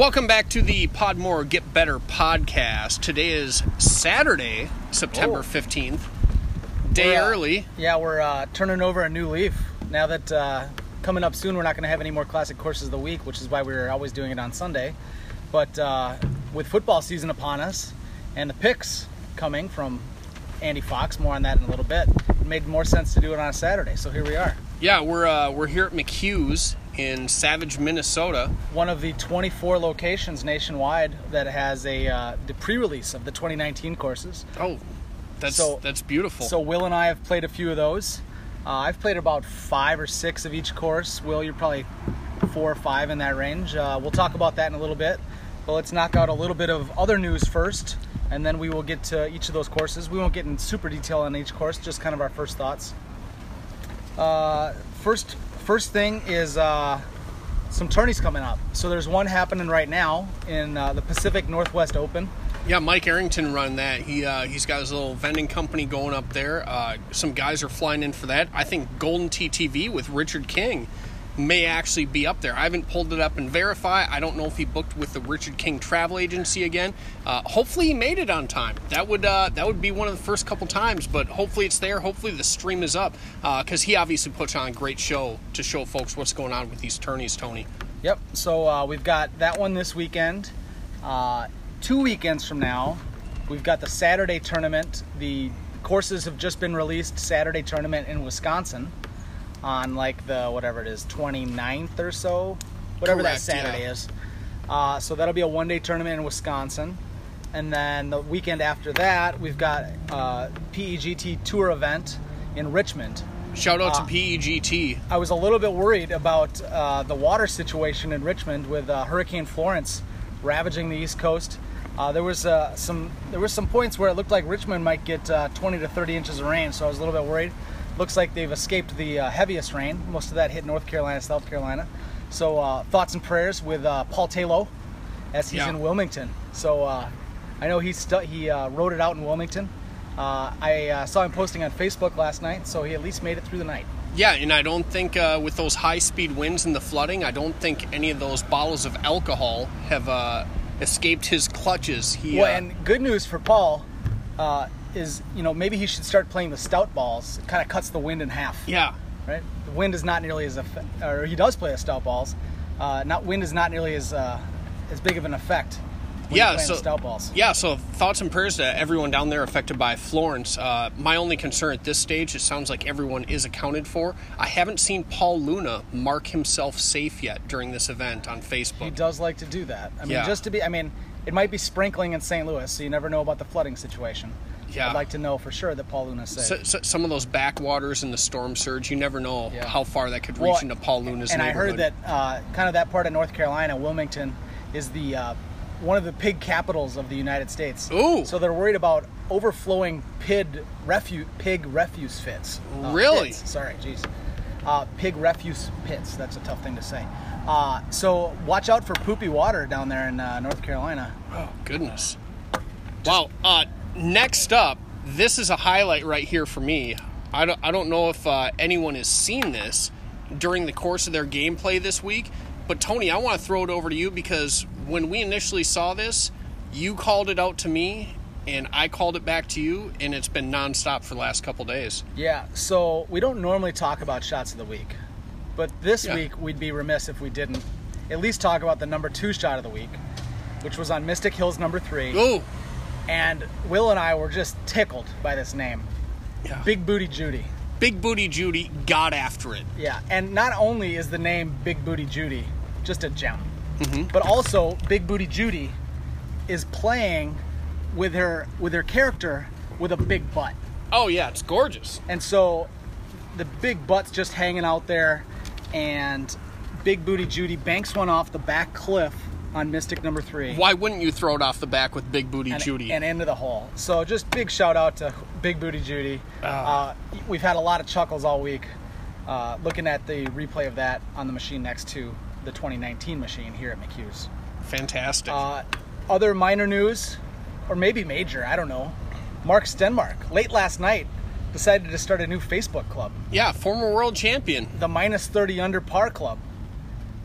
Welcome back to the Podmore Get Better podcast. Today is Saturday, September Oh. 15th. Day We're, uh, early. Yeah, we're uh, turning over a new leaf. Now that uh, coming up soon, we're not going to have any more classic courses of the week, which is why we're always doing it on Sunday. But uh, with football season upon us and the picks coming from Andy Fox, more on that in a little bit, it made more sense to do it on a Saturday. So here we are. Yeah, we're uh, we're here at McHugh's in Savage, Minnesota. One of the 24 locations nationwide that has a uh, the pre-release of the 2019 courses. Oh, that's So- that's beautiful. So Will and I have played a few of those. Uh, I've played about five or six of each course. Will, you're probably four or five in that range. Uh, we'll talk about that in a little bit. But let's knock out a little bit of other news first, and then we will get to each of those courses. We won't get in super detail on each course, just kind of our first thoughts. Uh, first, first thing is uh, some tourneys coming up. So there's one happening right now in uh, the Pacific Northwest Open. yeah, Mike Arrington run that. He uh, he's got his little vending company going up there. Uh, some guys are flying in for that. I think Golden TTV with Richard King may actually be up there. I haven't pulled it up and verify. I don't know if he booked with the Richard King Travel Agency again. Uh, hopefully he made it on time. That would uh, that would be one of the first couple times. But hopefully it's there. Hopefully the stream is up because he obviously puts on a great show to show folks what's going on with these tourneys. Tony. Yep. So uh, we've got that one this weekend. Uh, two weekends from now, we've got the Saturday tournament. The courses have just been released. Saturday tournament in Wisconsin on like the whatever it is, 29th or so, whatever Correct, that Saturday yeah. is. Uh, so that'll be a one-day tournament in Wisconsin. And then the weekend after that, we've got uh, PEGT tour event in Richmond. Shout out Uh, to PEGT. I was a little bit worried about uh, the water situation in Richmond with uh, Hurricane Florence ravaging the East Coast. Uh, there was uh, some there were some points where it looked like Richmond might get uh, 20 to 30 inches of rain, so I was a little bit worried. Looks like they've escaped the uh, heaviest rain. Most of that hit North Carolina, South Carolina. So uh, thoughts and prayers with uh, Paul Taylor as he's Yeah. in Wilmington. So uh, I know he stu- he uh, wrote it out in Wilmington. Uh, I uh, saw him posting on Facebook last night, so he at least made it through the night. Yeah, and I don't think uh, with those high speed winds and the flooding, I don't think any of those bottles of alcohol have uh, escaped his clutches. He, Well, uh, and good news for Paul uh, is, you know, maybe he should start playing the stout balls. It kind of cuts the wind in half, yeah, right? The wind is not nearly as, eff- or he does play the stout balls. Uh, not wind is not nearly as uh, as big of an effect. When Yeah, so- the stout balls. yeah. So thoughts and prayers to everyone down there affected by Florence. Uh, my only concern at this stage, it sounds like everyone is accounted for. I haven't seen Paul Luna mark himself safe yet during this event on Facebook. He does like to do that. I mean, Yeah. just to be, I mean, it might be sprinkling in St. Louis, so you never know about the flooding situation. Yeah. I'd like to know for sure that Paul Luna's safe. So, so, some of those backwaters and the storm surge, you never know Yeah. how far that could reach Well, into Paul Luna's and I heard that uh, kind of that part of North Carolina, Wilmington, is the uh, one of the pig capitals of the United States. Ooh. So they're worried about overflowing pig refuse pig refuse fits. Uh, Really? pits, sorry, jeez. Uh, pig refuse pits. That's a tough thing to say. Uh, so watch out for poopy water down there in uh, North Carolina. Oh, goodness. Wow. Next up, this is a highlight right here for me. I don't, I don't know if uh, anyone has seen this during the course of their gameplay this week, but Tony, I want to throw it over to you because when we initially saw this, you called it out to me, and I called it back to you, and it's been nonstop for the last couple days. Yeah. So we don't normally talk about shots of the week, but this Yeah. week we'd be remiss if we didn't at least talk about the number two shot of the week, which was on Mystic Hills number three. Oh, And Will and I were just tickled by this name, yeah. Big Booty Judy. Big Booty Judy got after it. Yeah, and not only is the name Big Booty Judy just a gem, Mm-hmm. but also Big Booty Judy is playing with her with her character with a big butt, Oh, yeah, it's gorgeous. and so the big butt's just hanging out there, and Big Booty Judy banks one off the back cliff on Mystic number three. Why wouldn't you throw it off the back with Big Booty and, Judy? and into the hole. So just big shout out to Big Booty Judy. Ah. Uh, we've had a lot of chuckles all week uh, looking at the replay of that on the machine next to the 2019 machine here at McHugh's. Fantastic. Uh, other minor news, or maybe major, I don't know. Mark Stenmark, late last night, decided to start a new Facebook club, yeah, former world champion. the minus 30 under par club.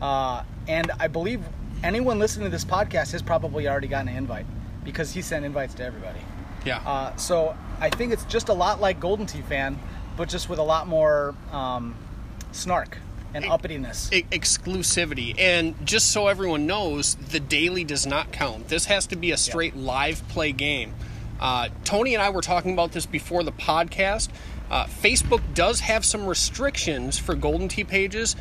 Uh, and I believe anyone listening to this podcast has probably already gotten an invite because he sent invites to everybody. Yeah. Uh, so I think it's just a lot like Golden Tee fan, but just with a lot more um, snark and Ex- uppityness. E- exclusivity. And just so everyone knows, the daily does not count. This has to be a straight live play game. Uh, Tony and I were talking about this before the podcast. Uh, Facebook does have some restrictions for Golden Tee pages.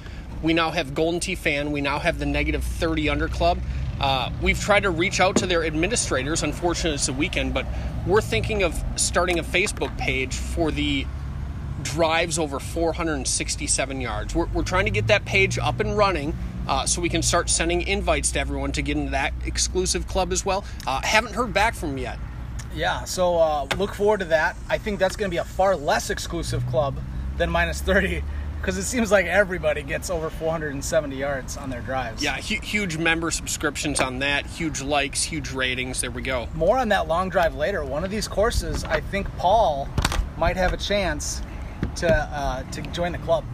We now have Golden Tee fan. We now have the negative 30 under club. Uh, we've tried to reach out to their administrators. Unfortunately, it's a weekend, but we're thinking of starting a Facebook page for the drives over 467 yards. We're, we're trying to get that page up and running uh, so we can start sending invites to everyone to get into that exclusive club as well. Uh, haven't heard back from yet. Yeah, so uh, look forward to that. I think that's going to be a far less exclusive club than minus 30 because it seems like everybody gets over 470 yards on their drives. Yeah, hu- huge member subscriptions on that, huge likes, huge ratings. There we go. More on that long drive later. One of these courses, I think Paul might have a chance to uh, to join the club.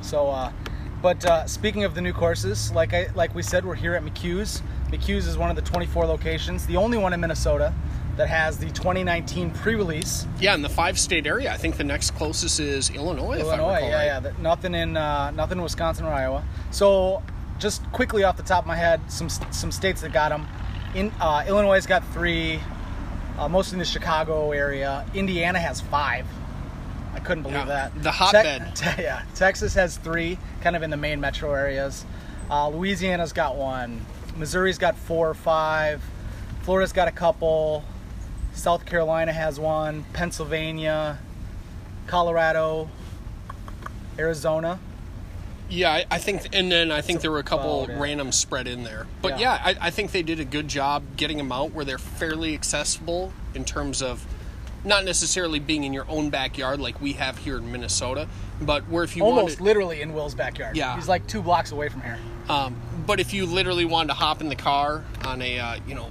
So, uh, but uh, speaking of the new courses, like I like we said, we're here at McHughes. McHughes is one of the 24 locations, the only one in Minnesota that has the 2019 pre-release. Yeah, in the five state area, I think the next closest is Illinois. if I Illinois, yeah, right. yeah. Nothing in uh, nothing in Wisconsin or Iowa. So, just quickly off the top of my head, some some states that got them. In uh, Illinois got three, uh, mostly in the Chicago area. Indiana has five. I couldn't believe Yeah, that. the hotbed. Te- yeah, Texas has three, kind of in the main metro areas. Uh, Louisiana's got one. Missouri's got four or five. Florida's got a couple. South Carolina has one. Pennsylvania, Colorado, Arizona. Yeah, I, I think, and then I think there were a couple about it. random spread in there. But Yeah. yeah, I, I think they did a good job getting them out where they're fairly accessible in terms of not necessarily being in your own backyard like we have here in Minnesota, but where if you Almost wanted, literally in Will's backyard. Yeah. He's like two blocks away from here. um, but if you literally wanted to hop in the car on a, uh, you know,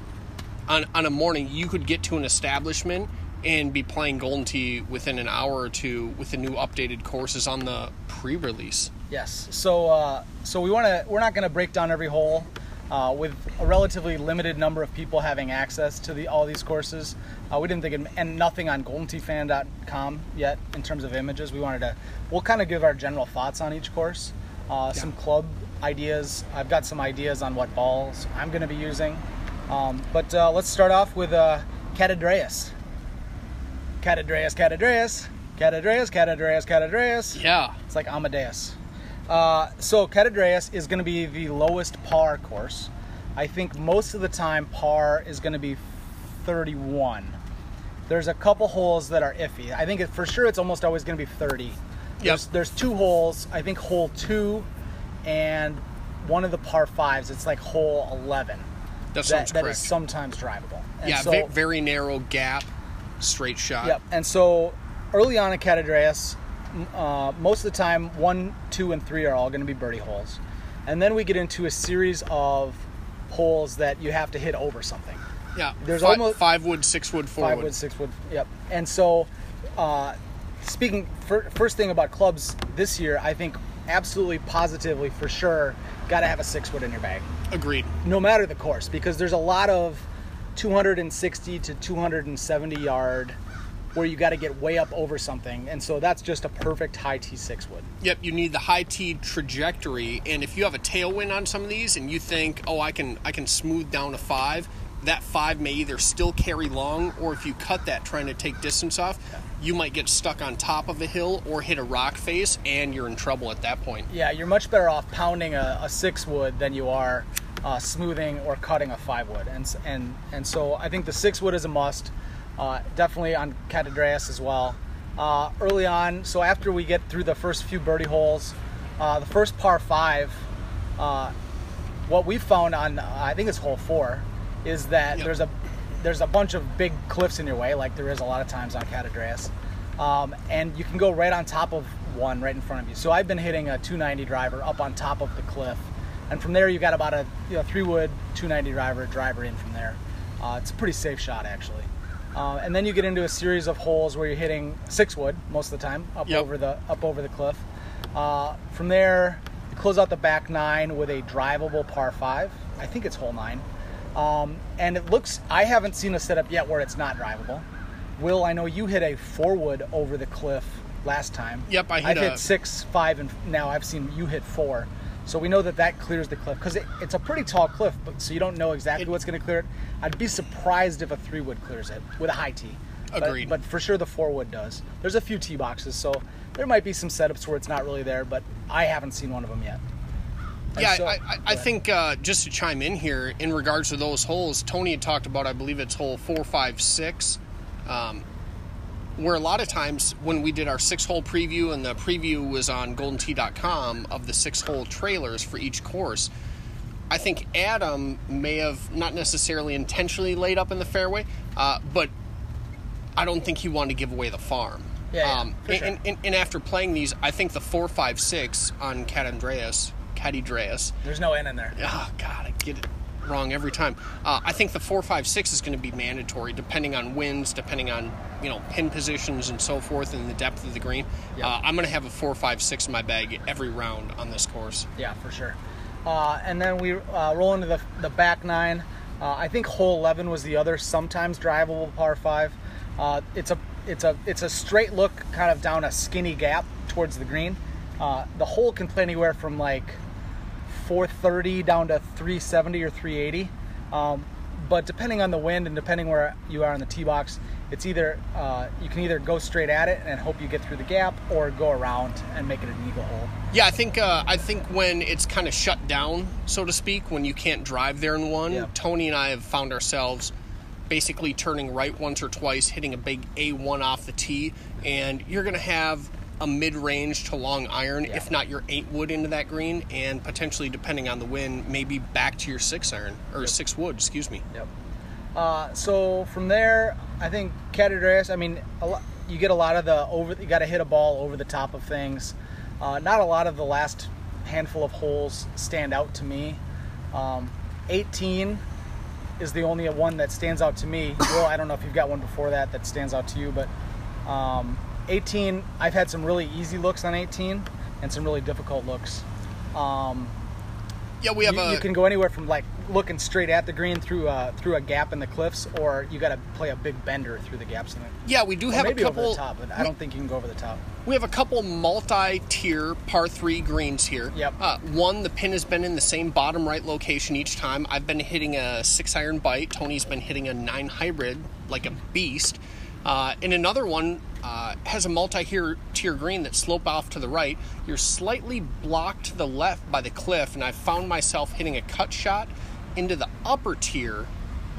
on on a morning, you could get to an establishment and be playing Golden Tee within an hour or two with the new updated courses on the pre-release. Yes. So uh, so we want to we're not going to break down every hole. Uh, with a relatively limited number of people having access to the all these courses, uh, we didn't think it, and nothing on GoldenTeeFan.com yet in terms of images. We wanted to we'll kind of give our general thoughts on each course, uh, some club ideas. I've got some ideas on what balls I'm going to be using, um, but uh, let's start off with uh, Catadreas. Catadreas, Catadreas, Catadreas, Catadreas, Catadreas. Yeah, It's like Amadeus. Uh, so Catadreas is going to be the lowest par course. I think most of the time par is going to be 31. There's a couple holes that are iffy. I think it, for sure it's almost always going to be 30. There's, there's two holes. I think hole two and one of the par fives. It's like hole 11. That that, that correct. is sometimes drivable. And yeah, so- ve- very narrow gap, straight shot. Yep. And so early on in Catadreas, uh, most of the time, one, two, and three are all going to be birdie holes. And then we get into a series of holes that you have to hit over something. Yeah, There's Fi- almost- five wood, six wood, four Five wood. wood, six wood. Yep. And so, uh, speaking fir- first thing about clubs this year, I think absolutely, positively, for sure, got to have a six wood in your bag Agreed. no matter the course because there's a lot of 260 to 270 yard where you got to get way up over something and so that's just a perfect high t6 wood Yep, you need the high T trajectory, and if you have a tailwind on some of these, and you think, oh, I can I can smooth down a five, that five may either still carry long, or if you cut that trying to take distance off, you might get stuck on top of a hill or hit a rock face, and you're in trouble at that point. yeah you're much better off pounding a, a six wood than you are uh, smoothing or cutting a five wood and and and so i think the six wood is a must uh, definitely on catadreas as well uh, early on so after we get through the first few birdie holes uh, the first par five uh, what we found on uh, I think it's hole four is that Yep. there's a there's a bunch of big cliffs in your way, like there is a lot of times on Catadreas, um, and you can go right on top of one right in front of you. So I've been hitting a 290 driver up on top of the cliff, and from there you've got about a you know three wood 290 driver driver in from there. Uh, it's a pretty safe shot actually. Uh, and then you get into a series of holes where you're hitting six wood most of the time up Yep. over the up over the cliff. Uh, from there, you close out the back nine with a drivable par five. I think it's hole nine, um, and it looks. I haven't seen a setup yet where it's not drivable. Will, I know you hit a four wood over the cliff last time. Yep, I hit I've a- hit six, five, and now I've seen you hit four. So we know that that clears the cliff because it, it's a pretty tall cliff, but so you don't know exactly It- what's going to clear it. I'd be surprised if a three wood clears it with a high tee. But- Agreed. But, for sure the four wood does. There's a few tee boxes, so there might be some setups where it's not really there, but I haven't seen one of them yet. Yeah, so- I, I, I think uh, just to chime in here in regards to those holes, Tony had talked about. I believe it's hole four, five, six, um, where a lot of times when we did our six-hole preview and the preview was on GoldenTee.com of the six-hole trailers for each course. I think Adam may have not necessarily intentionally laid up in the fairway, uh, but I don't think he wanted to give away the farm. Yeah, yeah, um, for and, sure. and, and after playing these, I think the four, five, six on Cat Andreas, Cat Andreas, There's no N in there. oh god, I get it wrong every time. Uh, I think the four, five, six is going to be mandatory, depending on winds, depending on you know pin positions and so forth, and the depth of the green. Yeah. Uh, I'm going to have a four, five, six in my bag every round on this course. Yeah, for sure. Uh, and then we uh, roll into the, the back nine. Uh, I think hole 11 was the other sometimes drivable par five. Uh, it's a it's a it's a straight look kind of down a skinny gap towards the green. Uh, the hole can play anywhere from like 430 down to 370 or 380. Um, but depending on the wind and depending where you are in the tee box, it's either uh, you can either go straight at it and hope you get through the gap, or go around and make it an eagle hole. Yeah, I think uh, I think when it's kind of shut down, so to speak, when you can't drive there in one, Yeah. Tony and I have found ourselves basically turning right once or twice, hitting a big A1 off the tee, and you're going to have a mid-range to long iron, Yeah. if not your eight wood into that green, and potentially, depending on the wind, maybe back to your six iron or six wood. Excuse me. Yep. Uh, so from there, I think Cat Andreas. I mean, a lot, you get a lot of the over. You got to hit a ball over the top of things. Uh, not a lot of the last handful of holes stand out to me. Um, 18 is the only one that stands out to me. Will, I don't know if you've got one before that that stands out to you, but um, 18, I've had some really easy looks on 18 and some really difficult looks. Um, Yeah, we have you, a. you can go anywhere from like looking straight at the green through a through a gap in the cliffs, or you got to play a big bender through the gaps in it. yeah, we do Or have a couple. over the top, but I don't think you can go over the top. We have a couple multi-tier par three greens here. Yep. Uh, one, the pin has been in the same bottom right location each time. I've been hitting a six iron bite. Tony's been hitting a nine hybrid like a beast. Uh, and another one uh, has a multi-tier green that slope off to the right. You're slightly blocked to the left by the cliff, and I found myself hitting a cut shot into the upper tier,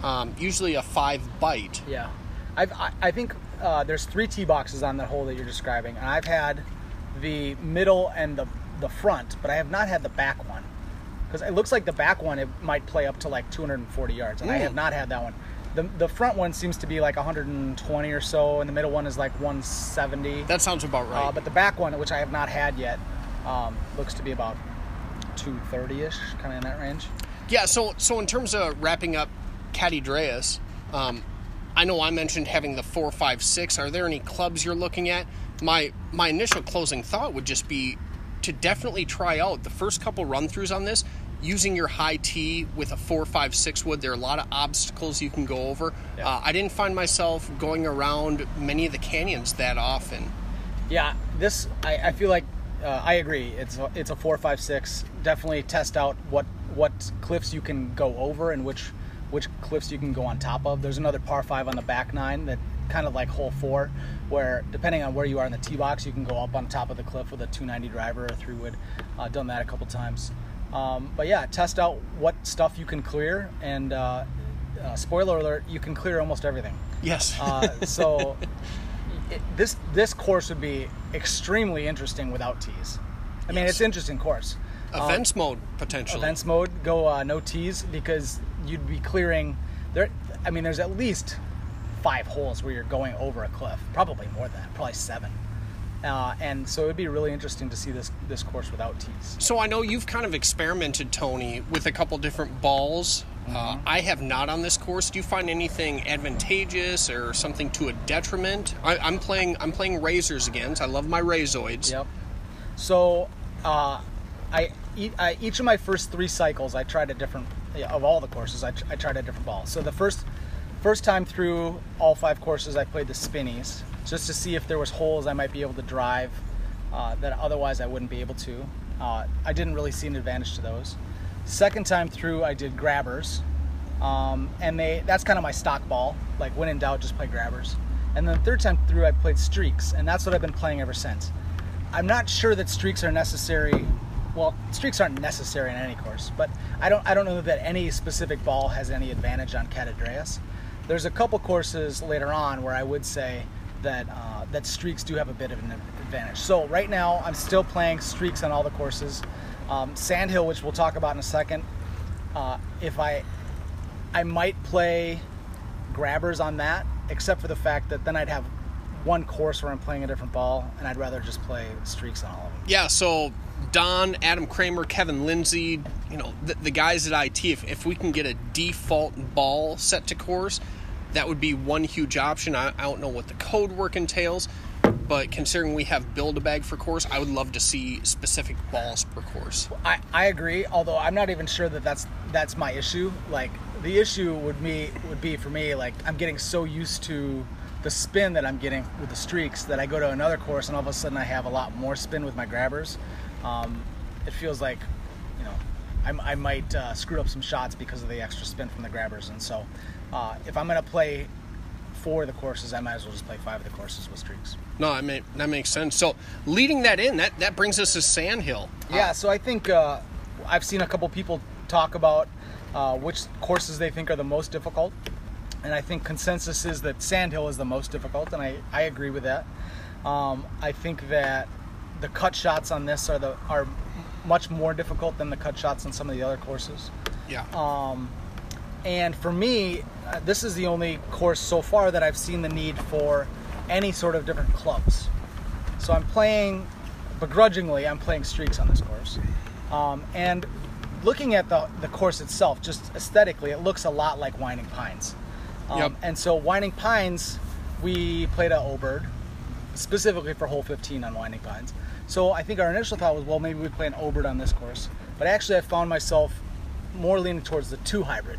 um, usually a five bite. Yeah, I've, I I think uh, there's three tee boxes on that hole that you're describing, and I've had the middle and the the front, but I have not had the back one because it looks like the back one it might play up to like 240 yards, and I have Mm. not had that one. The, the front one seems to be like 120 or so, and the middle one is like 170. That sounds about right. Uh, but the back one, which I have not had yet, um, looks to be about 230-ish, kind of in that range. Yeah, so so in terms of wrapping up Catadreas, um, I know I mentioned having the four, five, six. Are there any clubs you're looking at? My my initial closing thought would just be to definitely try out the first couple run throughs on this using your high tee with a four, five, six wood. There are a lot of obstacles you can go over. Yeah. Uh, I didn't find myself going around many of the canyons that often. Yeah, this I, I feel like uh, I agree. It's a, it's a four, five, six. Definitely test out what what cliffs you can go over and which which cliffs you can go on top of. There's another par five on the back nine that kind of like hole four, where depending on where you are in the tee box, you can go up on top of the cliff with a 290 driver or three wood. Uh, done that a couple times. Um, but yeah, test out what stuff you can clear, and uh, uh, spoiler alert, you can clear almost everything. Yes. Uh, so it, this this course would be extremely interesting without tees. I mean, Yes. it's an interesting course. Events mode potentially. Events mode, go uh, no tees because you'd be clearing there. I mean, there's at least five holes where you're going over a cliff. Probably more than that. Probably seven. Uh, and so it'd be really interesting to see this this course without tees. So I know you've kind of experimented, Tony, with a couple different balls. Uh, Mm-hmm. I have not on this course. Do you find anything advantageous or something to a detriment? I, I'm playing. I'm playing razors again. so I love my razoids. Yep. So, uh, I, I each of my first three cycles, I tried a different of all the courses, I, I tried a different ball. So the first first time through all five courses, I played the spinnies just to see if there was holes I might be able to drive uh, that otherwise I wouldn't be able to. Uh, I didn't really see an advantage to those. Second time through, I did grabbers, um, and they that's kind of my stock ball. Like when in doubt, just play grabbers. And then the third time through, I played streaks, and that's what I've been playing ever since. I'm not sure that streaks are necessary. Well, streaks aren't necessary in any course, but I don't I don't know that any specific ball has any advantage on Catadreas. There's a couple courses later on where I would say that uh, that streaks do have a bit of an advantage. So right now, I'm still playing streaks on all the courses. Um, Sandhill, which we'll talk about in a second. Uh, if I I might play grabbers on that, except for the fact that then I'd have one course where I'm playing a different ball, and I'd rather just play streaks on all of them. Yeah, so Don, Adam Kramer, Kevin Lindsay, you know, the, the guys at IT, if, if we can get a default ball set to course, that would be one huge option. I, I don't know what the code work entails, but considering we have build a bag for course, I would love to see specific balls per course. I, I agree, although I'm not even sure that that's that's my issue. Like the issue would me would be for me like I'm getting so used to the spin that I'm getting with the streaks that I go to another course and all of a sudden I have a lot more spin with my grabbers. Um, it feels like you know I, I might uh, screw up some shots because of the extra spin from the grabbers, and so uh, if I'm going to play four of the courses, I might as well just play five of the courses with streaks. No, I mean that makes sense. So leading that in, that that brings us to Sandhill. Yeah, so I think uh, I've seen a couple people talk about uh, which courses they think are the most difficult, and I think consensus is that Sandhill is the most difficult, and I, I agree with that. Um, I think that the cut shots on this are the are much more difficult than the cut shots on some of the other courses. Yeah. Um, and for me, uh, this is the only course so far that I've seen the need for any sort of different clubs. So I'm playing, begrudgingly, I'm playing streaks on this course. Um, and looking at the, the course itself, just aesthetically, it looks a lot like Winding Pines. Um, Yep. And so Winding Pines, we played at Obird, specifically for hole 15 on Winding Pines. So I think our initial thought was, well, maybe we play an Obird on this course. But actually, I found myself more leaning towards the two hybrid.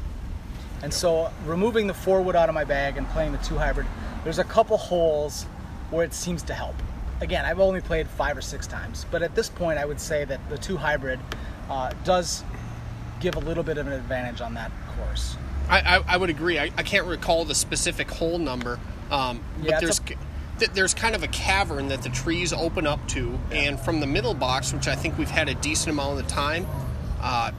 And so removing the four wood out of my bag and playing the two hybrid, there's a couple holes where it seems to help. Again, I've only played five or six times, but at this point, I would say that the two hybrid uh, does give a little bit of an advantage on that course. I, I, I would agree. I, I can't recall the specific hole number, um, but it's there's th- there's kind of a cavern that the trees open up to, and from the middle box, which I think we've had a decent amount of the time, uh,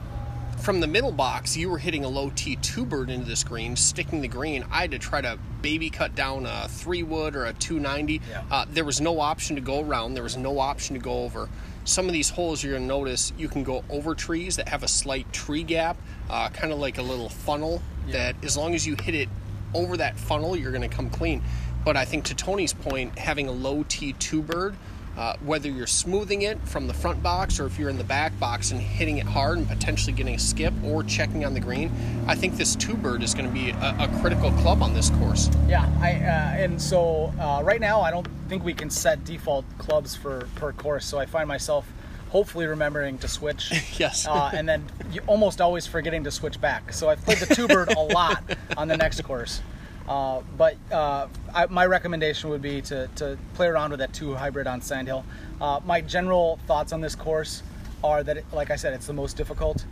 from the middle box, you were hitting a low T two bird into this green, sticking the green. I had to try to baby cut down a three wood or a 290. Yeah. Uh, there was no option to go around. There was no option to go over. Some of these holes you're gonna notice you can go over trees that have a slight tree gap, uh, kind of like a little funnel. That as long as you hit it over that funnel, you're gonna come clean. But I think to Tony's point, having a low T two bird, uh, whether you're smoothing it from the front box or if you're in the back box and hitting it hard and potentially getting a skip or checking on the green, I think this two bird is going to be a, a critical club on this course. Yeah, I uh, and so uh, right now I don't think we can set default clubs for per course. So I find myself hopefully remembering to switch. Yes. Uh, and then you almost always forgetting to switch back. So I've played the two bird a lot on the next course. Uh, but uh, I, my recommendation would be to, to play around with that two hybrid on Sandhill. Uh, my general thoughts on this course are that, it, like I said, it's the most difficult.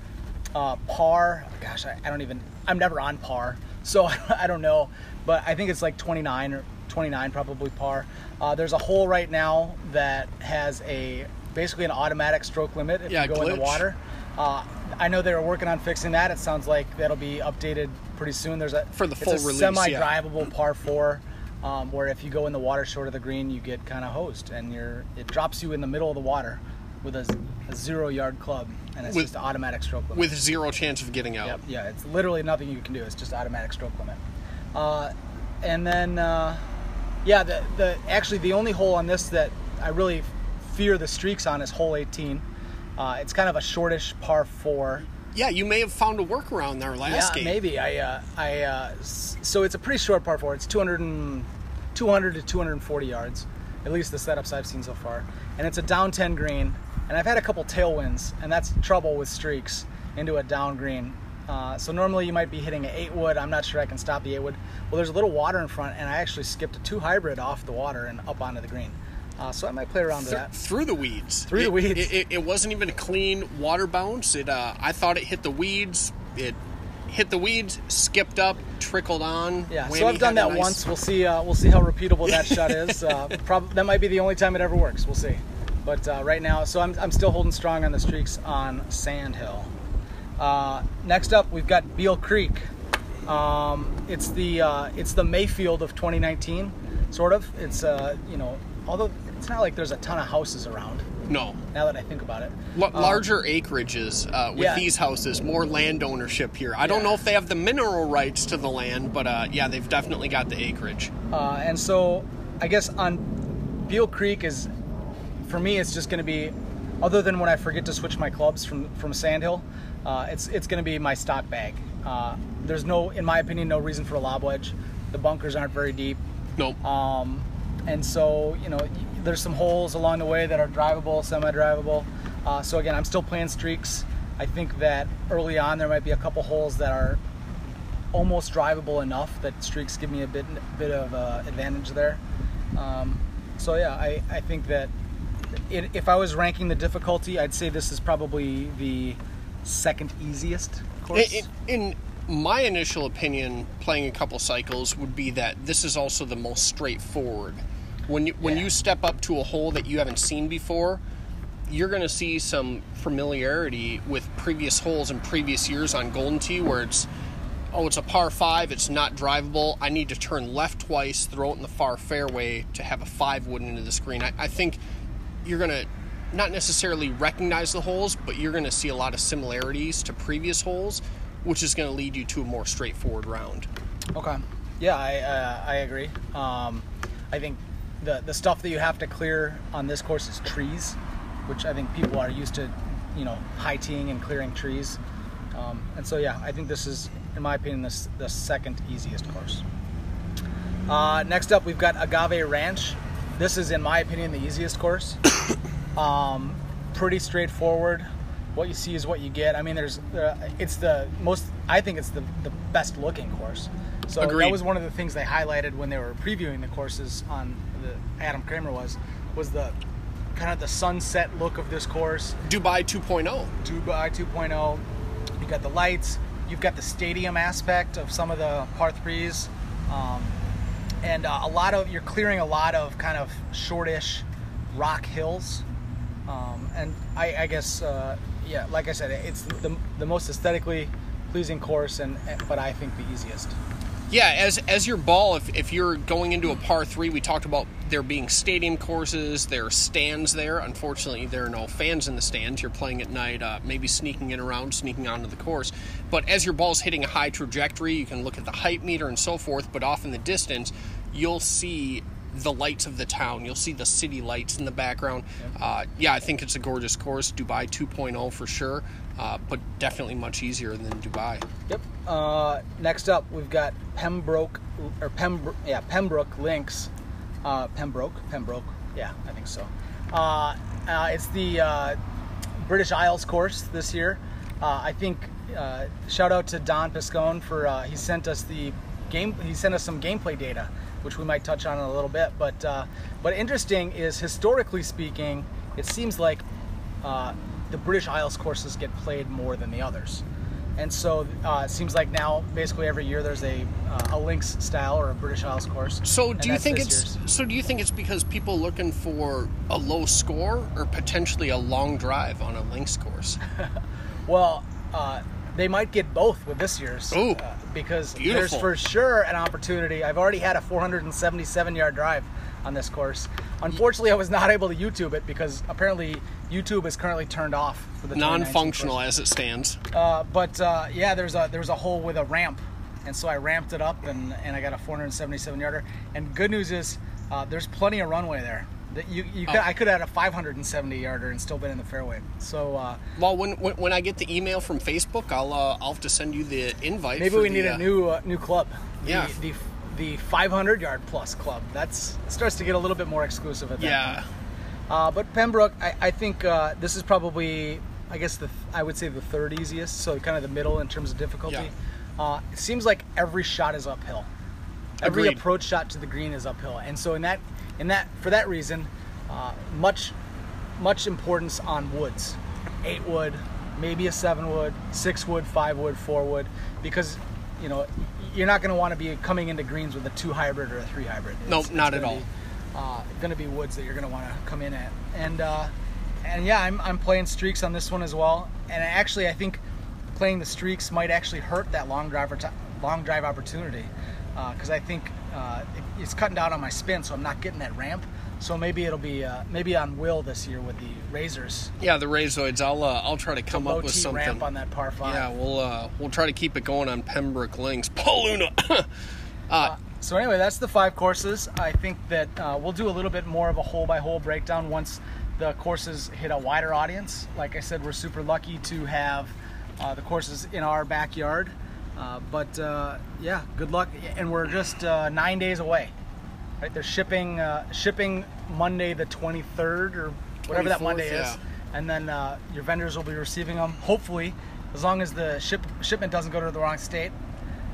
Uh, par, gosh, I, I don't even, I'm never on par, so I don't know, but I think it's like 29 or 29 probably par. Uh, there's a hole right now that has a basically an automatic stroke limit if Yeah, you go in the water. Uh, I know they were working on fixing that. It sounds like that'll be updated pretty soon. There's a For the full release, yeah. semi-drivable par four, um, where if you go in the water short of the green, you get kind of hosed, and you're it drops you in the middle of the water with a, a zero-yard club, and it's With- just automatic stroke limit. With zero chance of getting out. Yep, yeah, it's literally nothing you can do. It's just automatic stroke limit. Uh, and then, uh, yeah, the, the actually the only hole on this that I really fear the streaks on is hole 18. Uh, it's kind of a shortish par four. Yeah, you may have found a workaround there last yeah, game. maybe. I, uh, I, uh, so it's a pretty short par four. It's 200, and, 200 to 240 yards, at least the setups I've seen so far. And it's a down 10 green. And I've had a couple tailwinds, and that's trouble with streaks into a down green. Uh, so normally you might be hitting an eight wood. I'm not sure I can stop the eight wood. Well, there's a little water in front, and I actually skipped a two hybrid off the water and up onto the green. Uh, so I might play around with Th- that. through the weeds. Through the weeds. It, it, it wasn't even a clean water bounce. It uh, I thought it hit the weeds. It hit the weeds, skipped up, trickled on. Yeah, so I've done that nice- once. We'll see. Uh, we'll see how repeatable that shot is. Uh, prob- that might be the only time it ever works. We'll see. But uh, right now, so I'm, I'm still holding strong on the streaks on Sand Hill. Uh, next up, we've got Beal Creek. Um, it's the uh, it's the Mayfield of 2019, sort of. It's uh, you know, although it's not like there's a ton of houses around. No. Now that I think about it, L- larger acreages uh, with yeah. these houses, more land ownership here. I don't know if they have the mineral rights to the land, but uh, yeah, they've definitely got the acreage. Uh, and so I guess on Beal Creek is for me it's just going to be other than when I forget to switch my clubs from from Sandhill, uh, it's it's going to be my stock bag. Uh, there's no, in my opinion, no reason for a lob wedge. The bunkers aren't very deep, Nope. um, and so you know there's some holes along the way that are drivable, semi-drivable. Uh, so again, I'm still playing streaks. I think that early on there might be a couple holes that are almost drivable enough that streaks give me a bit bit of uh, advantage there. Um, so yeah, I, I think that it, if I was ranking the difficulty, I'd say this is probably the second easiest course. In, in my initial opinion, playing a couple cycles would be that this is also the most straightforward. When you when Yeah. you step up to a hole that you haven't seen before, you're going to see some familiarity with previous holes in previous years on Golden Tee, where it's oh, it's a par five, it's not drivable. I need to turn left twice, throw it in the far fairway to have a five wood into the screen. I, I think you're going to not necessarily recognize the holes, but you're going to see a lot of similarities to previous holes, which is going to lead you to a more straightforward round. Okay. Yeah, I uh, I agree. Um, I think the the stuff that you have to clear on this course is trees, which I think people are used to, you know, high teeing and clearing trees. Um, and so yeah, I think this is, in my opinion, this the second easiest course. Uh, next up, we've got Agave Ranch. This is, in my opinion, the easiest course. um, pretty straightforward. What you see is what you get. I mean, there's uh, it's the most. I think it's the the best looking course. So Agreed. that was one of the things they highlighted when they were previewing the courses on the Adam Kramer was was the kind of the sunset look of this course. Dubai oh. 2.0. Dubai 2.0. You got the lights. You've got the stadium aspect of some of the par threes, um, and uh, a lot of you're clearing a lot of kind of shortish rock hills. Um, and I, I guess uh, yeah, like I said, it's the, the most aesthetically pleasing course, and but I think the easiest. Yeah, as as your ball, if, if you're going into a par three, we talked about there being stadium courses, there are stands there. Unfortunately, there are no fans in the stands. You're playing at night, uh, maybe sneaking in around, sneaking onto the course. But as your ball's hitting a high trajectory, you can look at the height meter and so forth. But off in the distance, you'll see the lights of the town. You'll see the city lights in the background. Uh, yeah, I think it's a gorgeous course. Dubai 2.0 for sure, uh, but definitely much easier than Dubai. Yep. Uh, next up, we've got Pembroke or Pembroke, yeah, Pembroke Links. Uh, Pembroke, Pembroke, yeah, I think so. Uh, uh, it's the uh, British Isles course this year. I think. Shout out to Don Piscone for he sent us the game. He sent us some gameplay data, which we might touch on in a little bit. But but interesting is historically speaking, it seems like uh, the British Isles courses get played more than the others. And so uh, it seems like now, basically every year, there's a uh, a links style or a British Isles course. So do you think it's year's. so do you think it's because people looking for a low score or potentially a long drive on a links course? Well, uh, they might get both with this year's. Ooh, uh, because beautiful. there's for sure an opportunity. I've already had a 477 yard drive on this course. Unfortunately, I was not able to YouTube it because apparently YouTube is currently turned off for the Non-functional as it stands. Uh, but uh, yeah, there's a there's a hole with a ramp, and so I ramped it up and, and I got a 477 yarder. And good news is uh, there's plenty of runway there. That you, you could, Oh. I could have had a 570 yarder and still been in the fairway. So uh, Well, when, when when I get the email from Facebook, I'll uh, I'll have to send you the invite. maybe we the, need uh, a new uh, new club. The, Yeah. The, the 500 yard plus club. That's starts to get a little bit more exclusive at that Yeah, point. Uh, but Pembroke, I, I think uh, this is probably I guess the I would say the third easiest, so kind of the middle in terms of difficulty. Yeah. Uh, it seems like every shot is uphill. Every Agreed. approach shot to the green is uphill, and so in that in that for that reason, uh, much much importance on woods, eight wood, maybe a seven wood, six wood, five wood, four wood, because you know you're not going to want to be coming into greens with a two hybrid or a three hybrid. Nope, not at gonna all. be, uh, going to be woods that you're going to want to come in at, and uh, and yeah, I'm I'm playing streaks on this one as well, and actually I think playing the streaks might actually hurt that long drive or long drive opportunity because I think uh, it, it's cutting down on my spin, so I'm not getting that ramp. So maybe it'll be uh, maybe on Will this year with the Razors. Yeah, the Razoids. I'll uh, I'll try to come up with something. ramp on that par five. Yeah, we'll uh, we'll try to keep it going on Pembroke Links. Paul Luna. uh, So anyway, that's the five courses. I think that uh, we'll do a little bit more of a hole by hole breakdown once the courses hit a wider audience. Like I said, we're super lucky to have uh, the courses in our backyard. Uh, but uh, yeah, good luck. And we're just uh, nine days away. Right? They're shipping uh, shipping Monday the 23rd or whatever that 24th, Monday is, and then uh, your vendors will be receiving them. Hopefully, as long as the ship shipment doesn't go to the wrong state.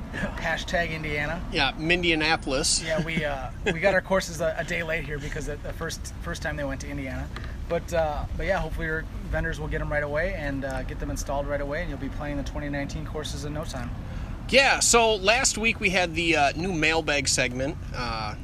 Hashtag Indiana. yeah, Mindianapolis. Yeah, we uh, we got our courses a, a day late here because the, the first first time they went to Indiana, but uh, but yeah, hopefully your vendors will get them right away and uh, get them installed right away, and you'll be playing the 2019 courses in no time. Yeah, so last week we had the uh, new mailbag segment uh,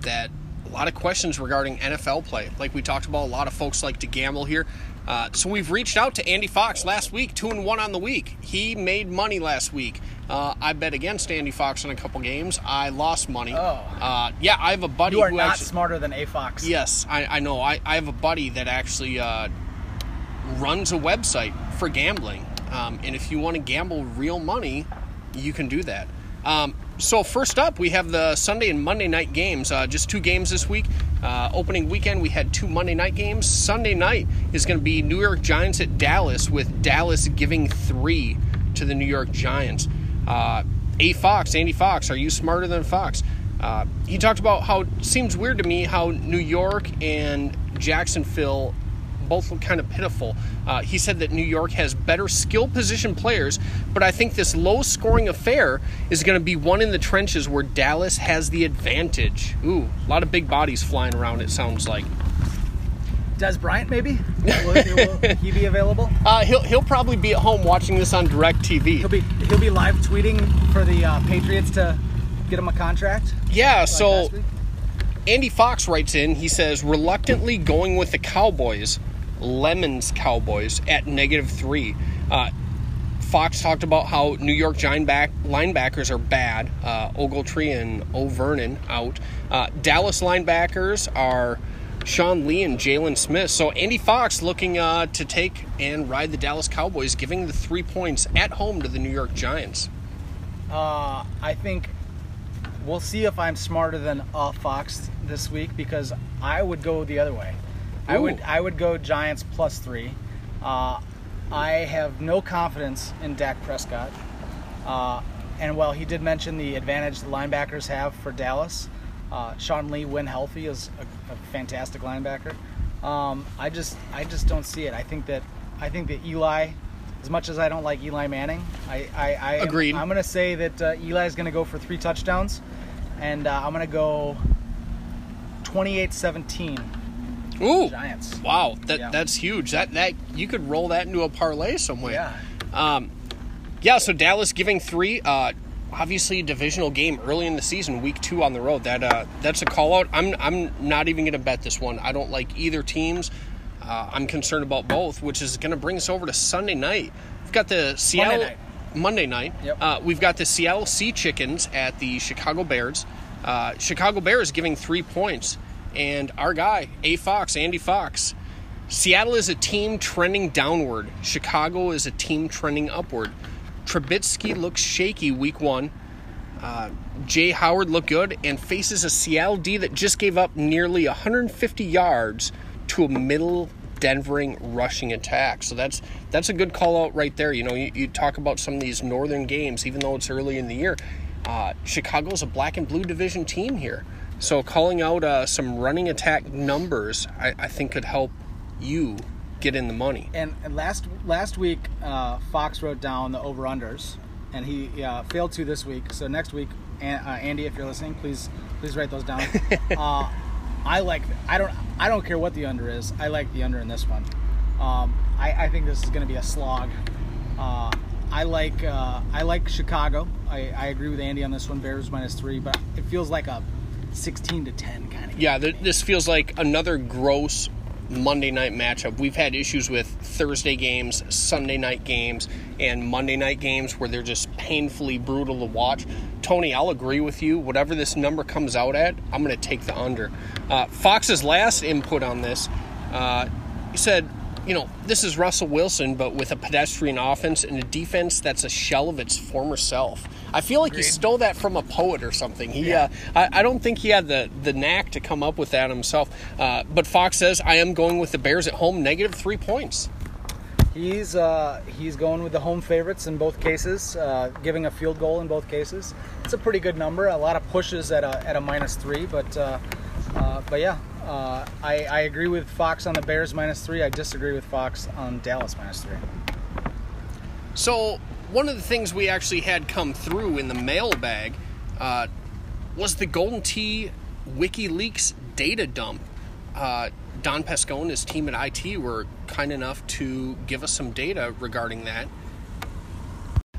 that a lot of questions regarding NFL play. Like we talked about, a lot of folks like to gamble here. Uh, so we've reached out to Andy Fox last week, two and one on the week. He made money last week. Uh, I bet against Andy Fox in a couple games. I lost money. Oh. Uh, yeah, I have a buddy You are not actually. smarter than a fox. Yes, I, I know. I, I have a buddy that actually uh, runs a website for gambling. Um, and if you want to gamble real money, you can do that. Um, so, first up, we have the Sunday and Monday night games. Uh, just two games this week. Uh, opening weekend, we had two Monday night games. Sunday night is going to be New York Giants at Dallas, with Dallas giving three to the New York Giants. Uh, a Fox, Andy Fox, are you smarter than Fox? Uh, he talked about how it seems weird to me how New York and Jacksonville both look kind of pitiful. Uh, he said that New York has better skill position players, but I think this low scoring affair is going to be one in the trenches where Dallas has the advantage. Ooh, a lot of big bodies flying around, it sounds like. Dez Bryant, maybe? will, will he be available? Uh, he'll, he'll probably be at home watching this on Direct TV. He'll be he'll be live tweeting for the uh, Patriots to get him a contract. Yeah, like so? Andy Fox writes in, he says, reluctantly going with the Cowboys, Lemons Cowboys, at negative three. Uh, Fox talked about how New York Giant back, linebackers are bad. Uh, Ogletree and O'Vernon out. Uh, Dallas linebackers are Sean Lee and Jaylon Smith. So Andy Fox looking uh, to take and ride the Dallas Cowboys, giving the three points at home to the New York Giants. Uh, I think we'll see if I'm smarter than uh, Fox this week because I would go the other way. I would I would go Giants plus three. Uh, I have no confidence in Dak Prescott. Uh, and while he did mention the advantage the linebackers have for Dallas, uh, Sean Lee, when healthy, is a, a fantastic linebacker. Um, I just I just don't see it. I think that I think that Eli, as much as I don't like Eli Manning, I I, I Agreed. I'm going to say that uh, Eli is going to go for three touchdowns, and uh, I'm going to go 28-17 Ooh, Giants. wow, that Yeah. that's huge. That that you could roll that into a parlay somewhere. Yeah. Um, yeah. So Dallas giving three. Uh, obviously, a divisional game early in the season, week two on the road. That uh, that's a call out. I'm I'm not even going to bet this one. I don't like either teams. Uh, I'm concerned about both, which is going to bring us over to Sunday night. We've got the Seattle night. Monday night. Yep. Uh, we've got the Seattle Sea Chickens at the Chicago Bears. Uh, Chicago Bears giving three points, and our guy A Fox, Andy Fox. Seattle is a team trending downward. Chicago is a team trending upward. Trubisky looks shaky week one. Uh, Jay Howard looked good and faces a Seattle D that just gave up nearly 150 yards to a middle Denvering rushing attack. So that's that's a good call out right there. You know, you, you talk about some of these northern games, even though it's early in the year. Uh, Chicago's a black and blue division team here. So calling out uh, some running attack numbers, I, I think could help you get in the money. And and last last week, uh, Fox wrote down the over unders, and he uh, failed to this week. So next week, uh, Andy, if you're listening, please please write those down. uh, I like I don't I don't care what the under is. I like the under in this one. Um, I, I think this is going to be a slog. Uh, I like uh, I like Chicago. I, I agree with Andy on this one. Bears minus three, but it feels like a 16 to 10 kind of. Yeah, th- this feels like another gross Monday night matchup. We've had issues with Thursday games, Sunday night games, and Monday night games where they're just painfully brutal to watch. Tony, I'll agree with you. Whatever this number comes out at, I'm going to take the under. Uh, Fox's last input on this, uh, he said, you know, this is Russell Wilson, but with a pedestrian offense and a defense that's a shell of its former self. I feel like he stole that from a poet or something. He, Yeah. uh, I, I don't think he had the, the knack to come up with that himself. Uh, but Fox says, I am going with the Bears at home, negative three points. He's uh, he's going with the home favorites in both cases, uh, giving a field goal in both cases. It's a pretty good number. A lot of pushes at a, at a minus three, but uh, uh, but yeah, uh, I, I agree with Fox on the Bears minus three. I disagree with Fox on Dallas minus three. So, one of the things we actually had come through in the mailbag uh, was the Golden Tee WikiLeaks data dump. Uh, Don Pesco and his team at IT were kind enough to give us some data regarding that.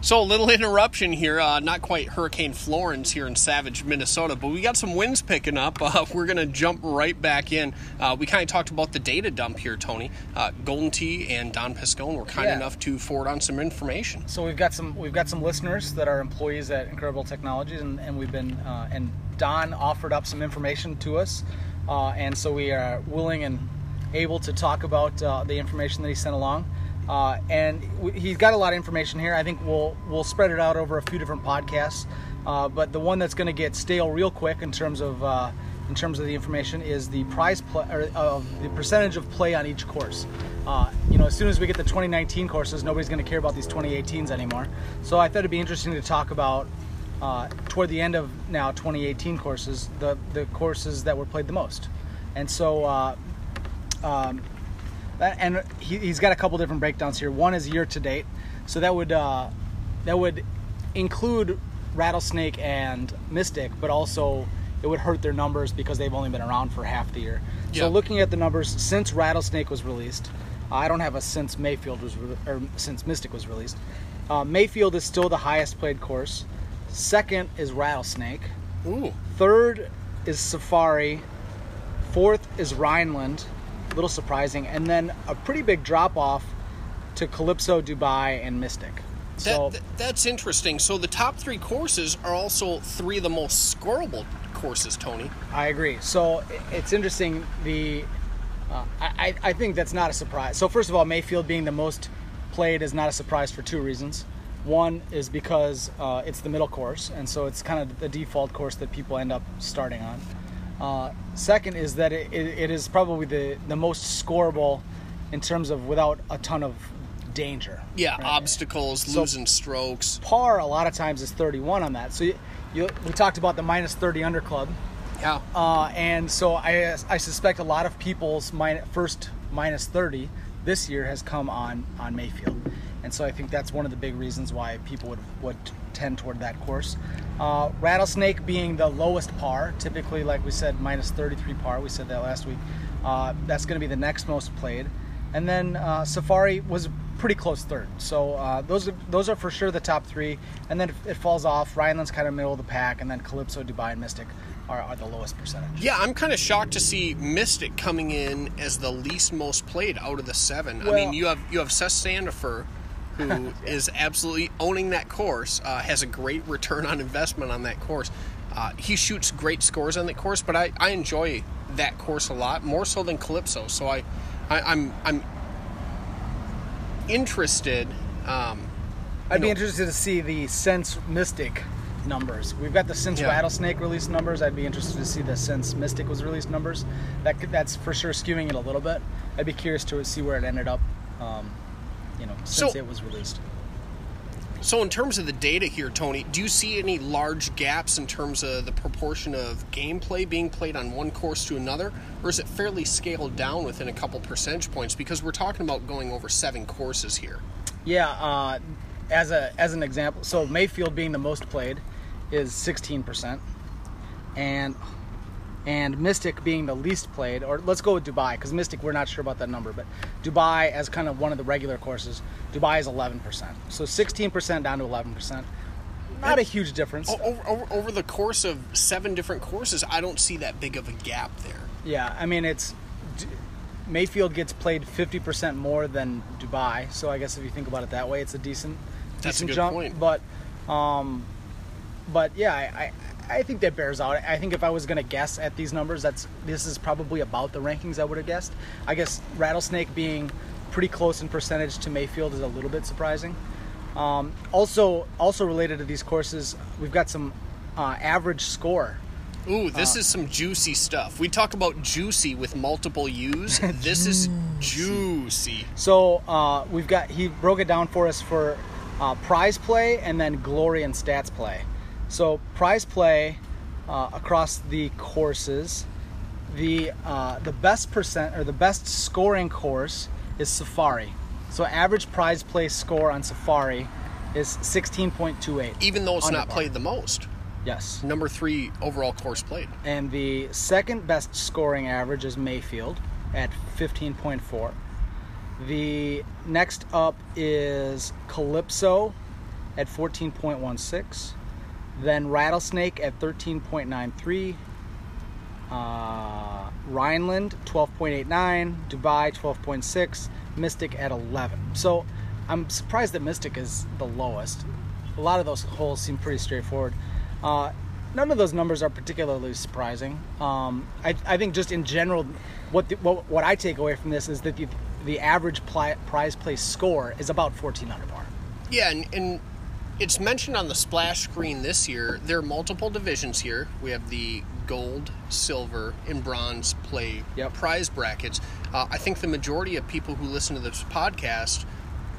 So, a little interruption here. Uh, not quite Hurricane Florence here in Savage, Minnesota, but we got some winds picking up. Uh, we're going to jump right back in. Uh, we kind of talked about the data dump here, Tony. Uh, Golden Tee and Don Pescone were kind Yeah. enough to forward on some information. So we've got some we've got some listeners that are employees at Incredible Technologies, and, and we've been uh, and Don offered up some information to us, uh, and so we are willing and able to talk about uh, the information that he sent along. Uh, and w- he's got a lot of information here. I think we'll we'll spread it out over a few different podcasts. Uh, but the one that's going to get stale real quick in terms of uh, in terms of the information is the prize play or the percentage of play on each course. Uh, you know, as soon as we get the 2019 courses, nobody's going to care about these 2018s anymore. So I thought it'd be interesting to talk about uh, toward the end of now 2018 courses, the the courses that were played the most. And so, uh, um, and he, he's got a couple different breakdowns here. One is year to date, so that would uh, that would include Rattlesnake and Mystic, but also it would hurt their numbers because they've only been around for half the year. Yeah. So looking at the numbers since Rattlesnake was released, I don't have a since Mayfield was re- or since Mystic was released. Uh, Mayfield is still the highest played course. Second is Rattlesnake. Ooh. Third is Safari. Fourth is Rhineland. A little surprising. And then a pretty big drop off to Calypso, Dubai, and Mystic. That, So that's interesting. So the top three courses are also three of the most scoreable courses, Tony. I agree. So it's interesting. The uh, I, I I think that's not a surprise. So first of all, Mayfield being the most played is not a surprise for two reasons. One is because uh, it's the middle course, and so it's kind of the default course that people end up starting on. Uh, second is that it, it, it is probably the, the most scoreable in terms of without a ton of danger. Yeah, Right. obstacles, So- losing strokes. Par a lot of times is 31 on that. So you, you, we talked about the minus 30 under club. Yeah. Uh, and so I, I suspect a lot of people's first minus 30 this year has come on, on Mayfield. And so I think that's one of the big reasons why people would, would tend toward that course. Uh, Rattlesnake being the lowest par, typically, like we said, minus 33 par. We said that last week. Uh, that's going to be the next most played. And then uh, Safari was pretty close third. So uh, those are, those are for sure the top three. And then it falls off. Rhineland's kind of middle of the pack, and then Calypso, Dubai, and Mystic are, are the lowest percentage. Yeah, I'm kind of shocked to see Mystic coming in as the least most played out of the seven. I mean, you have you have Seth Sandifer, who is absolutely owning that course, uh, has a great return on investment on that course. Uh, he shoots great scores on that course, but I, I enjoy that course a lot more so than Calypso. So I, I I'm I'm interested. Um, I'd be know- interested to see the Sense Mystic numbers. We've got the Sense Yeah. Rattlesnake release numbers. I'd be interested to see the Sense Mystic was released numbers. That could, that's for sure skewing it a little bit. I'd be curious to see where it ended up. Um, you know, since So- it was released. So, in terms of the data here, Tony, do you see any large gaps in terms of the proportion of gameplay being played on one course to another, or is it fairly scaled down within a couple percentage points? Because we're talking about going over seven courses here. Yeah, uh, as a as an example, so Mayfield being the most played is 16%, and and Mystic being the least played, or let's go with Dubai because Mystic we're not sure about that number, but Dubai as kind of one of the regular courses, Dubai is 11%. So 16% down to 11%. Not a huge difference. Over, over, over the course of seven different courses, I don't see that big of a gap there. Yeah, I mean it's Mayfield gets played 50% more than Dubai, so I guess if you think about it that way, it's a decent That's decent jump. point. But um, but yeah, I, I think that bears out. I think if I was gonna guess at these numbers, that's this is probably about the rankings I would have guessed. I guess Rattlesnake being pretty close in percentage to Mayfield is a little bit surprising. Um, also, also related to these courses, we've got some uh, average score. Ooh, Uh. this is some juicy stuff. We talk about juicy with multiple U's. this is juicy. So uh, we've got he broke it down for us for uh, prize play and then glory and stats play. So prize play uh, across the courses, the uh, the best percent or the best scoring course is Safari. So average prize play score on Safari is 16.28. Even though it's not par. played the most. Yes. Number three overall course played. And the second best scoring average is Mayfield at 15.4. The next up is Calypso at 14.16. Then Rattlesnake at 13.93. Uh, Rhineland 12.89. Dubai 12.6. Mystic at 11. So I'm surprised that Mystic is the lowest. A lot of those holes seem pretty straightforward. Uh, none of those numbers are particularly surprising. Um, I, I think just in general, what, the, what what I take away from this is that the the average pli- prize play score is about 14 under par. Yeah, and, and it's mentioned on the splash screen this year. There are multiple divisions here. We have the gold, silver, and bronze play Yep. prize brackets. Uh, I think the majority of people who listen to this podcast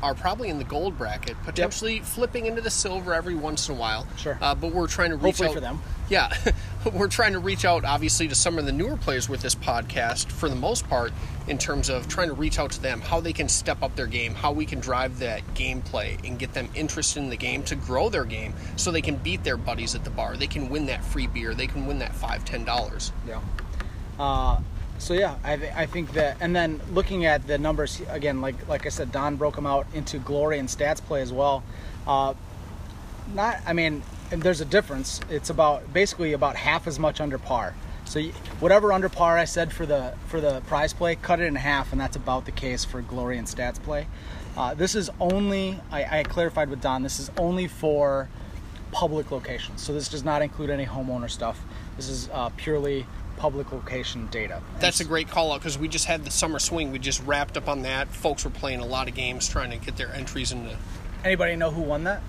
are probably in the gold bracket, potentially flipping into the silver every once in a while. Sure. Uh, but we're trying to reach Hopefully out for them. Yeah, we're trying to reach out, obviously, to some of the newer players with this podcast for the most part, in terms of trying to reach out to them, how they can step up their game, how we can drive that gameplay and get them interested in the game to grow their game so they can beat their buddies at the bar. They can win that free beer, they can win that five, ten dollars. Yeah. Uh, so yeah, I, th- I think that, and then looking at the numbers again, like like I said, Don broke them out into glory and stats play as well. Uh, not, I mean, and there's a difference. It's about basically about half as much under par. So y- whatever under par I said for the for the prize play, cut it in half, and that's about the case for glory and stats play. Uh, this is only I, I clarified with Don. This is only for public locations. So this does not include any homeowner stuff. This is uh, purely public location data. That's a great call out because we just had the summer swing. We just wrapped up on that. Folks were playing a lot of games trying to get their entries into Anybody know who won that?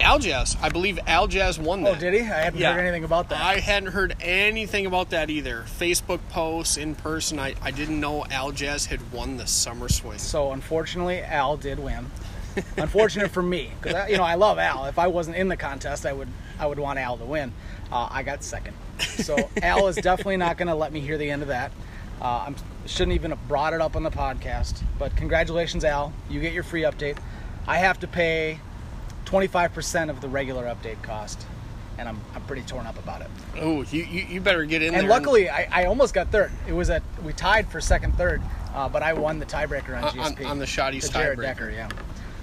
Aljaz. I believe Aljaz won that. Oh, did he? I haven't heard anything about that. I hadn't heard anything about that either. Facebook posts, in person, I, I didn't know Aljaz had won the summer swing. so unfortunately, Al did win. Unfortunate for me, because you know I love Al. If I wasn't in the contest, I would I would want Al to win. Uh, I got second, so Al is definitely not going to let me hear the end of that. Uh, I shouldn't even have brought it up on the podcast. But congratulations, Al. You get your free update. I have to pay 25% of the regular update cost, and I'm, I'm pretty torn up about it. Oh, you, you, you better get in there. And there. luckily, I, I almost got third. It was at we tied for second, third, uh, but I won the tiebreaker on On- on- GSP on the Jared tiebreaker. Decker, yeah.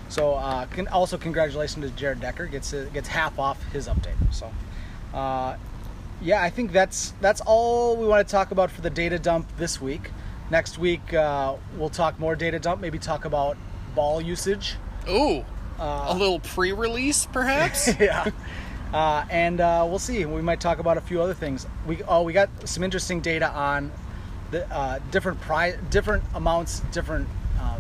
So uh, con- also congratulations to Jared Decker gets uh, gets half off his update. So uh, yeah, I think that's that's all we want to talk about for the data dump this week. Next week uh, we'll talk more data dump. Maybe talk about ball usage. Ooh, Uh, a little pre-release, perhaps. yeah. Uh, and uh, we'll see. We might talk about a few other things. We oh we got some interesting data on the uh, different pri- different amounts, different uh,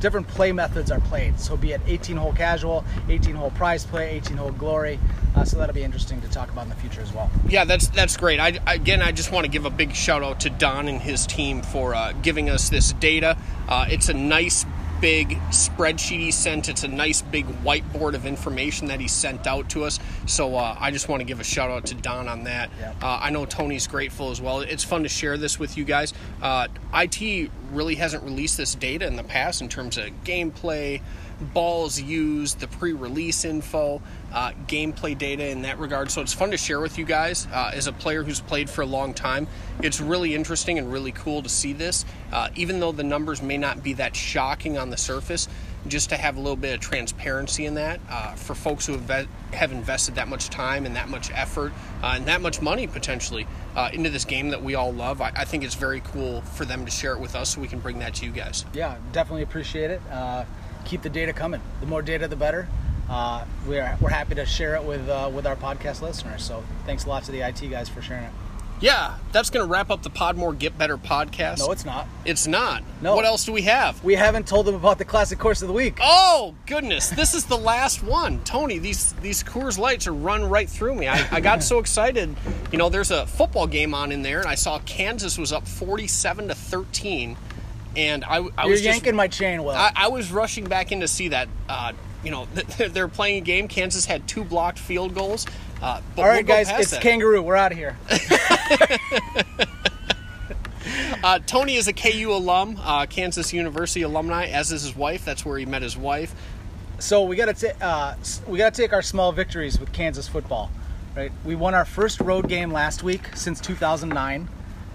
different play methods are played. So be it 18 hole casual, 18 hole prize play, 18 hole glory. Uh, so that'll be interesting to talk about in the future as well. yeah, that's that's great. I, again, I just want to give a big shout out to Don and his team for uh, giving us this data. Uh, it's a nice big spreadsheet he sent. It's a nice big whiteboard of information that he sent out to us. So uh, I just want to give a shout out to Don on that. Yep. Uh, I know Tony's grateful as well. It's fun to share this with you guys. Uh, IT really hasn't released this data in the past in terms of gameplay, balls used, the pre-release info, uh, gameplay data in that regard. So it's fun to share with you guys. Uh, as a player who's played for a long time, it's really interesting and really cool to see this. Uh, even though the numbers may not be that shocking on the surface, just to have a little bit of transparency in that uh, for folks who have, ve- have invested that much time and that much effort uh, and that much money potentially uh, into this game that we all love. I, I think it's very cool for them to share it with us so we can bring that to you guys. Yeah, definitely appreciate it. Keep the data coming. The more data, the better. Uh, we're, we're happy to share it with uh, with our podcast listeners. So thanks a lot to the IT guys for sharing it. Yeah, that's going to wrap up the Podmore Get Better podcast. No, it's not. It's not. No. What else do we have? We haven't told them about the classic course of the week. Oh goodness, this is the last one. Tony, these these Coors Lights are run right through me. I, I got so excited. You know, there's a football game on in there, and I saw Kansas was up 47 to 13, and I, I was just- yanking my chain, Well, I, I was rushing back in to see that. Uh, you know, they're playing a game. Kansas had two blocked field goals. Uh, but All right, we'll guys, it's that. Kangaroo. We're out of here. Uh, Tony is a KU alum, uh, Kansas University alumni, as is his wife. That's where he met his wife. So we got to uh, we got to take our small victories with Kansas football, right? We won our first road game last week since 2009.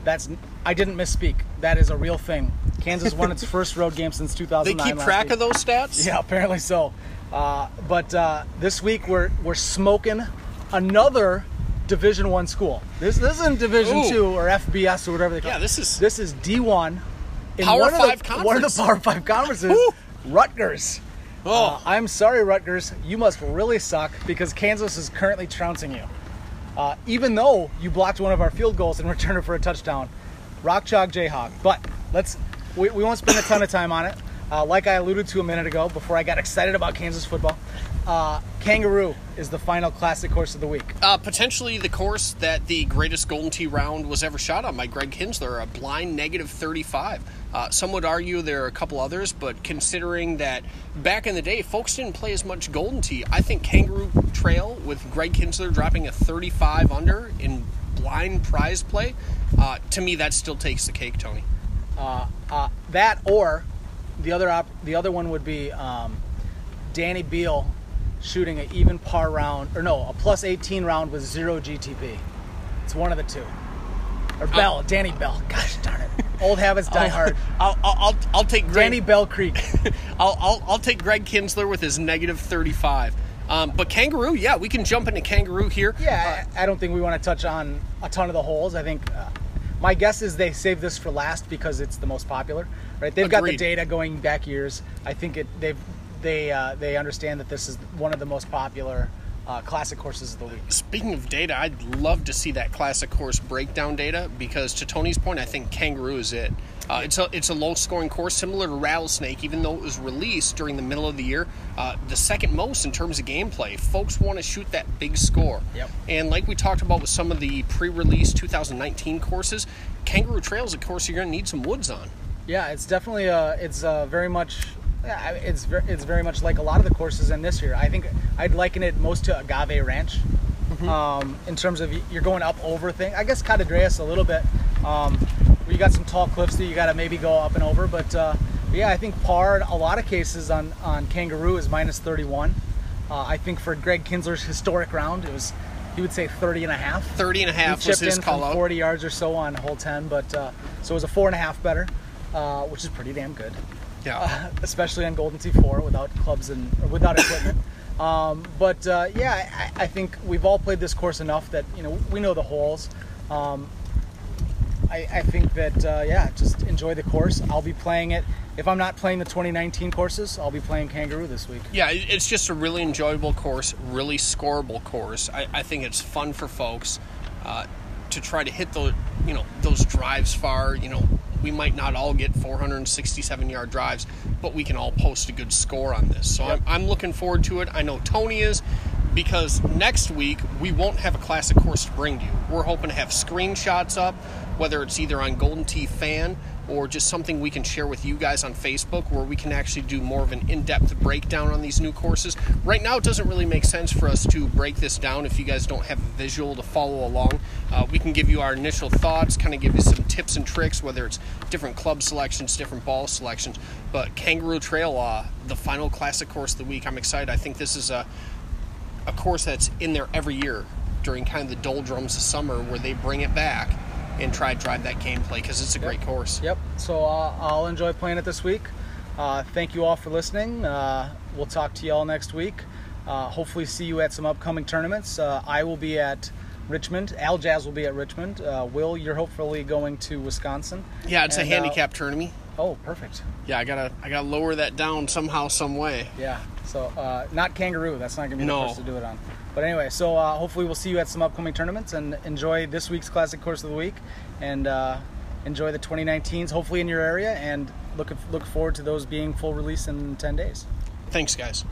That's I didn't misspeak. That is a real thing. Kansas won its first road game since 2009. They keep track week. of those stats. Yeah, apparently so. Uh, but uh, this week we're we're smoking another Division One school. This this isn't Division Ooh. Two or FBS or whatever they call. Yeah, it. this is- this is D one. In Power one of Five the, One of the Power Five conferences. Woo. Rutgers. Oh, Uh, I'm sorry, Rutgers. You must really suck because Kansas is currently trouncing you. Uh, even though you blocked one of our field goals and returned it for a touchdown, Rock Chalk Jayhawk. But let's we, we won't spend a ton of time on it. Uh, like I alluded to a minute ago, before I got excited about Kansas football, uh, Kangaroo is the final classic course of the week. uh, potentially the course that the greatest Golden Tee round was ever shot on by Greg Kinsler, a blind negative 35. Uh, some would argue there are a couple others, but considering that back in the day, folks didn't play as much Golden Tee, I think Kangaroo Trail with Greg Kinsler dropping a 35 under in blind prize play, uh, to me that still takes the cake, Tony. Uh, that or the other op- the other one would be um, Danny Beal shooting an even par round or no a plus 18 round with zero GTP. It's one of the two. Or Bell, Danny Bell. Gosh darn it. Old habits die hard. I'll, I'll, I'll, I'll take Greg, Danny Bell Creek. I'll, I'll, I'll take Greg Kinsler with his negative 35. Um, but Kangaroo, yeah, we can jump into Kangaroo here. Yeah, I, I don't think we want to touch on a ton of the holes. I think uh, my guess is they saved this for last because it's the most popular, right? They've got the data going back years. I think it they've they uh, they understand that this is one of the most popular uh, classic courses of the week. Speaking of data, I'd love to see that classic course breakdown data because, to Tony's point, I think Kangaroo is it. Uh, it's a it's a low scoring course similar to Rattlesnake, even though it was released during the middle of the year. Uh, the second most in terms of gameplay. Folks want to shoot that big score. Yep. And like we talked about with some of the pre-release 2019 courses, Kangaroo Trail is a course you're going to need some woods on. Yeah, it's definitely uh, it's uh, very much yeah, it's ver- it's very much like a lot of the courses in this year. I think I'd liken it most to Agave Ranch. Um, in terms of you're going up over thing, I guess Catadreas a little bit. Um, you got some tall cliffs that you got to maybe go up and over, but uh, yeah, I think par in a lot of cases on on Kangaroo is minus 31. Uh, I think for Greg Kinsler's historic round, it was he would say 30 and a half. 30 and a half he was his in call from 40 yards or so on hole 10, but uh, so it was a four and a half better, uh, which is pretty damn good, Yeah. especially on Golden Tee 4 without clubs and without equipment. Um, but uh, yeah, I, I think we've all played this course enough that you know we know the holes. Um, I, I think that uh, yeah, just enjoy the course. I'll be playing it. If I'm not playing the 2019 courses, I'll be playing Kangaroo this week. Yeah, it's just a really enjoyable course, really scoreable course. I, I think it's fun for folks uh, to try to hit those, you know, those drives far. You know, we might not all get 467 yard drives, but we can all post a good score on this. So Yep. I'm, I'm looking forward to it. I know Tony is because next week we won't have a classic course to bring to you. We're hoping to have screenshots up, whether it's either on Golden Tee Fan or just something we can share with you guys on Facebook where we can actually do more of an in depth breakdown on these new courses. Right now, it doesn't really make sense for us to break this down if you guys don't have a visual to follow along. Uh, we can give you our initial thoughts, kind of give you some tips and tricks, whether it's different club selections, different ball selections. But Kangaroo Trail, uh, the final classic course of the week, I'm excited. I think this is a, a course that's in there every year during kind of the doldrums of summer where they bring it back and try to drive that gameplay because it's a great course. Yep. So uh, I'll enjoy playing it this week. Uh, thank you all for listening. Uh, we'll talk to you all next week. Uh, hopefully, see you at some upcoming tournaments. Uh, I will be at Richmond. Aljaz will be at Richmond. Uh, Will, you're hopefully going to Wisconsin. Yeah, it's And, a uh, handicap tournament. Oh, perfect. Yeah, I gotta I gotta lower that down somehow, some way. Yeah. So uh, not kangaroo. That's not gonna be the No. course to do it on. But anyway, so uh, hopefully we'll see you at some upcoming tournaments and enjoy this week's classic course of the week and uh, enjoy the 2019s hopefully in your area and look look forward to those being full release in 10 days. Thanks, guys.